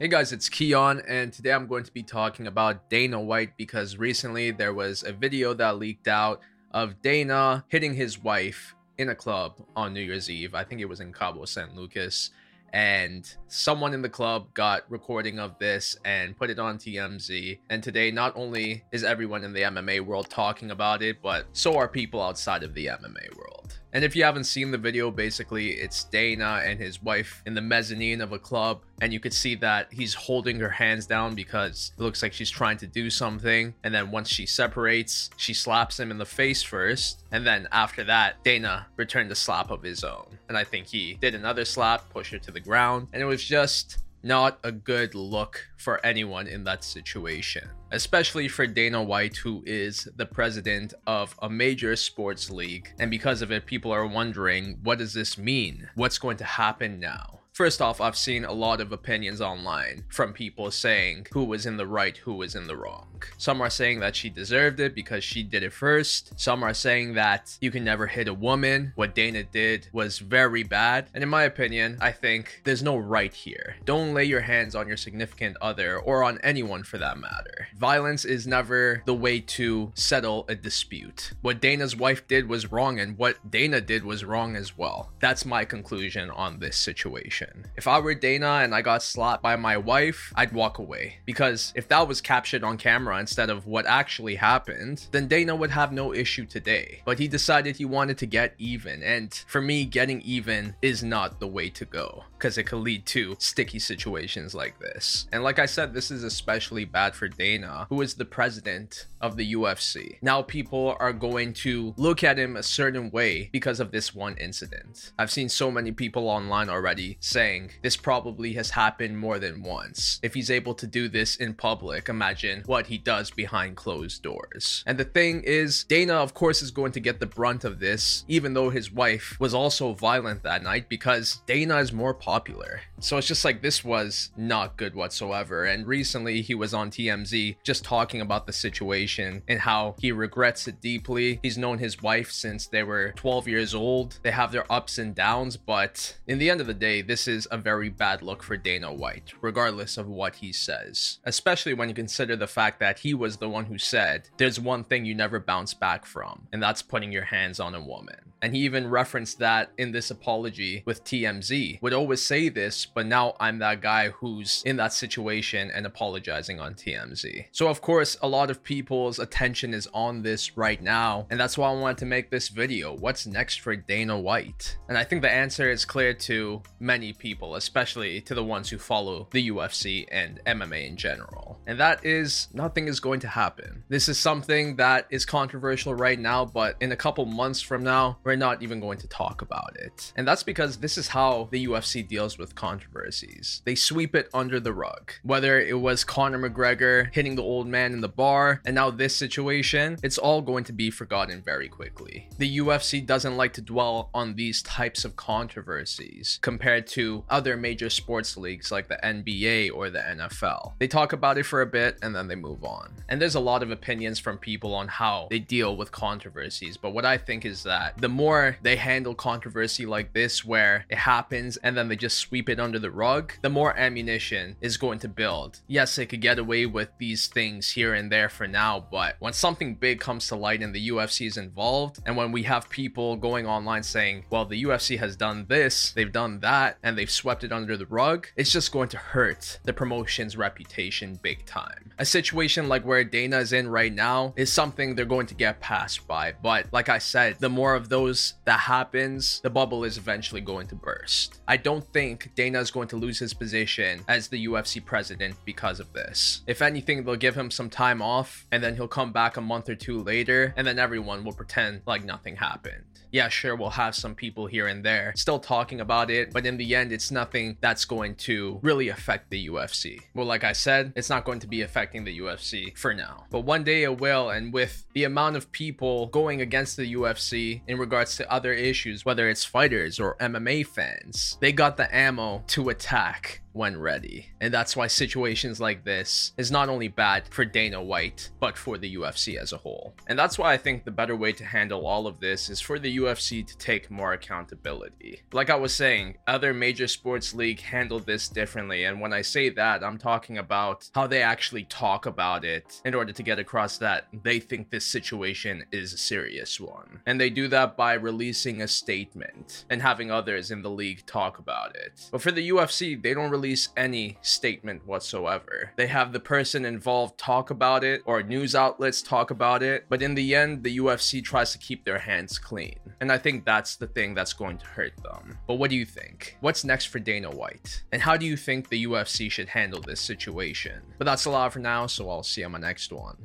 Hey guys, it's Keon, and today I'm going to be talking about Dana White because recently there was a video that leaked out of Dana hitting his wife in a club on New Year's Eve. I think it was in Cabo San Lucas. And someone in the club got recording of this and put it on TMZ. And today, not only is everyone in the MMA world talking about it, but so are people outside of the MMA world. And if you haven't seen the video, basically it's Dana and his wife in the mezzanine of a club, and you could see that he's holding her hands down because it looks like she's trying to do something. And then once she separates, she slaps him in the face first, and then after that, Dana returned a slap of his own. And I think he did another slap, push her to the ground, and it was just not a good look for anyone in that situation, especially for Dana White, who is the president of a major sports league. And because of it, people are wondering what does this mean? What's going to happen now? First off, I've seen a lot of opinions online from people saying who was in the right, who was in the wrong. Some are saying that she deserved it because she did it first. Some are saying that you can never hit a woman. What Dana did was very bad. And in my opinion, I think there's no right here. Don't lay your hands on your significant other or on anyone for that matter. Violence is never the way to settle a dispute. What Dana's wife did was wrong, and what Dana did was wrong as well. That's my conclusion on this situation. If I were Dana and I got slapped by my wife, I'd walk away. Because if that was captured on camera instead of what actually happened, then Dana would have no issue today. But he decided he wanted to get even, and for me, getting even is not the way to go because it could lead to sticky situations like this. And like I said, this is especially bad for Dana, who is the president of the UFC. Now people are going to look at him a certain way because of this one incident. I've seen so many people online already saying this probably has happened more than once. If he's able to do this in public, imagine what he does behind closed doors. And the thing is, Dana, of course, is going to get the brunt of this, even though his wife was also violent that night because Dana is more popular. So it's just like this was not good whatsoever. And recently he was on TMZ just talking about the situation and how he regrets it deeply. He's known his wife since they were 12 years old. They have their ups and downs, but in the end of the day, this is a very bad look for Dana White, regardless of what he says. Especially when you consider the fact that he was the one who said, There's one thing you never bounce back from, and that's putting your hands on a woman. And he even referenced that in this apology with TMZ. Would always say this, but now I'm that guy who's in that situation and apologizing on TMZ. So, of course, a lot of people's attention is on this right now, and that's why I wanted to make this video. What's next for Dana White? And I think the answer is clear to many people, especially to the ones who follow the UFC and MMA in general. And that is nothing is going to happen. This is something that is controversial right now, but in a couple months from now, we're not even going to talk about it. And that's because this is how the UFC deals with controversies. They sweep it under the rug. Whether it was Conor McGregor hitting the old man in the bar, and now this situation, it's all going to be forgotten very quickly. The UFC doesn't like to dwell on these types of controversies compared to other major sports leagues like the NBA or the NFL. They talk about it for a bit and then they move on. And there's a lot of opinions from people on how they deal with controversies, but what I think is that the more they handle controversy like this, where it happens and then they just sweep it under the rug, the more ammunition is going to build. Yes, they could get away with these things here and there for now, but when something big comes to light and the UFC is involved, and when we have people going online saying, well, the UFC has done this, they've done that, and they've swept it under the rug, it's just going to hurt the promotion's reputation big time. A situation like where Dana is in right now is something they're going to get passed by, but like I said, the more of those those that happens, the bubble is eventually going to burst. I don't think Dana is going to lose his position as the UFC president because of this. If anything, they'll give him some time off and then he'll come back a month or two later and then everyone will pretend like nothing happened. Yeah, sure, we'll have some people here and there still talking about it, but in the end, it's nothing that's going to really affect the UFC. Well, like I said, it's not going to be affecting the UFC for now. But one day it will, and with the amount of people going against the UFC in regards to other issues, whether it's fighters or MMA fans, they got the ammo to attack when ready. And that's why situations like this is not only bad for Dana White, but for the UFC as a whole. And that's why I think the better way to handle all of this is for the UFC to take more accountability. Like I was saying, other major sports league handle this differently. And when I say that, I'm talking about how they actually talk about it in order to get across that they think this situation is a serious one. And they do that by releasing a statement and having others in the league talk about it. But for the UFC, they don't release any statement whatsoever. They have the person involved talk about it or news outlets talk about it, but in the end, the UFC tries to keep their hands clean. And I think that's the thing that's going to hurt them. But what do you think? What's next for Dana White? And how do you think the UFC should handle this situation? But that's a lot for now, so I'll see you on my next one.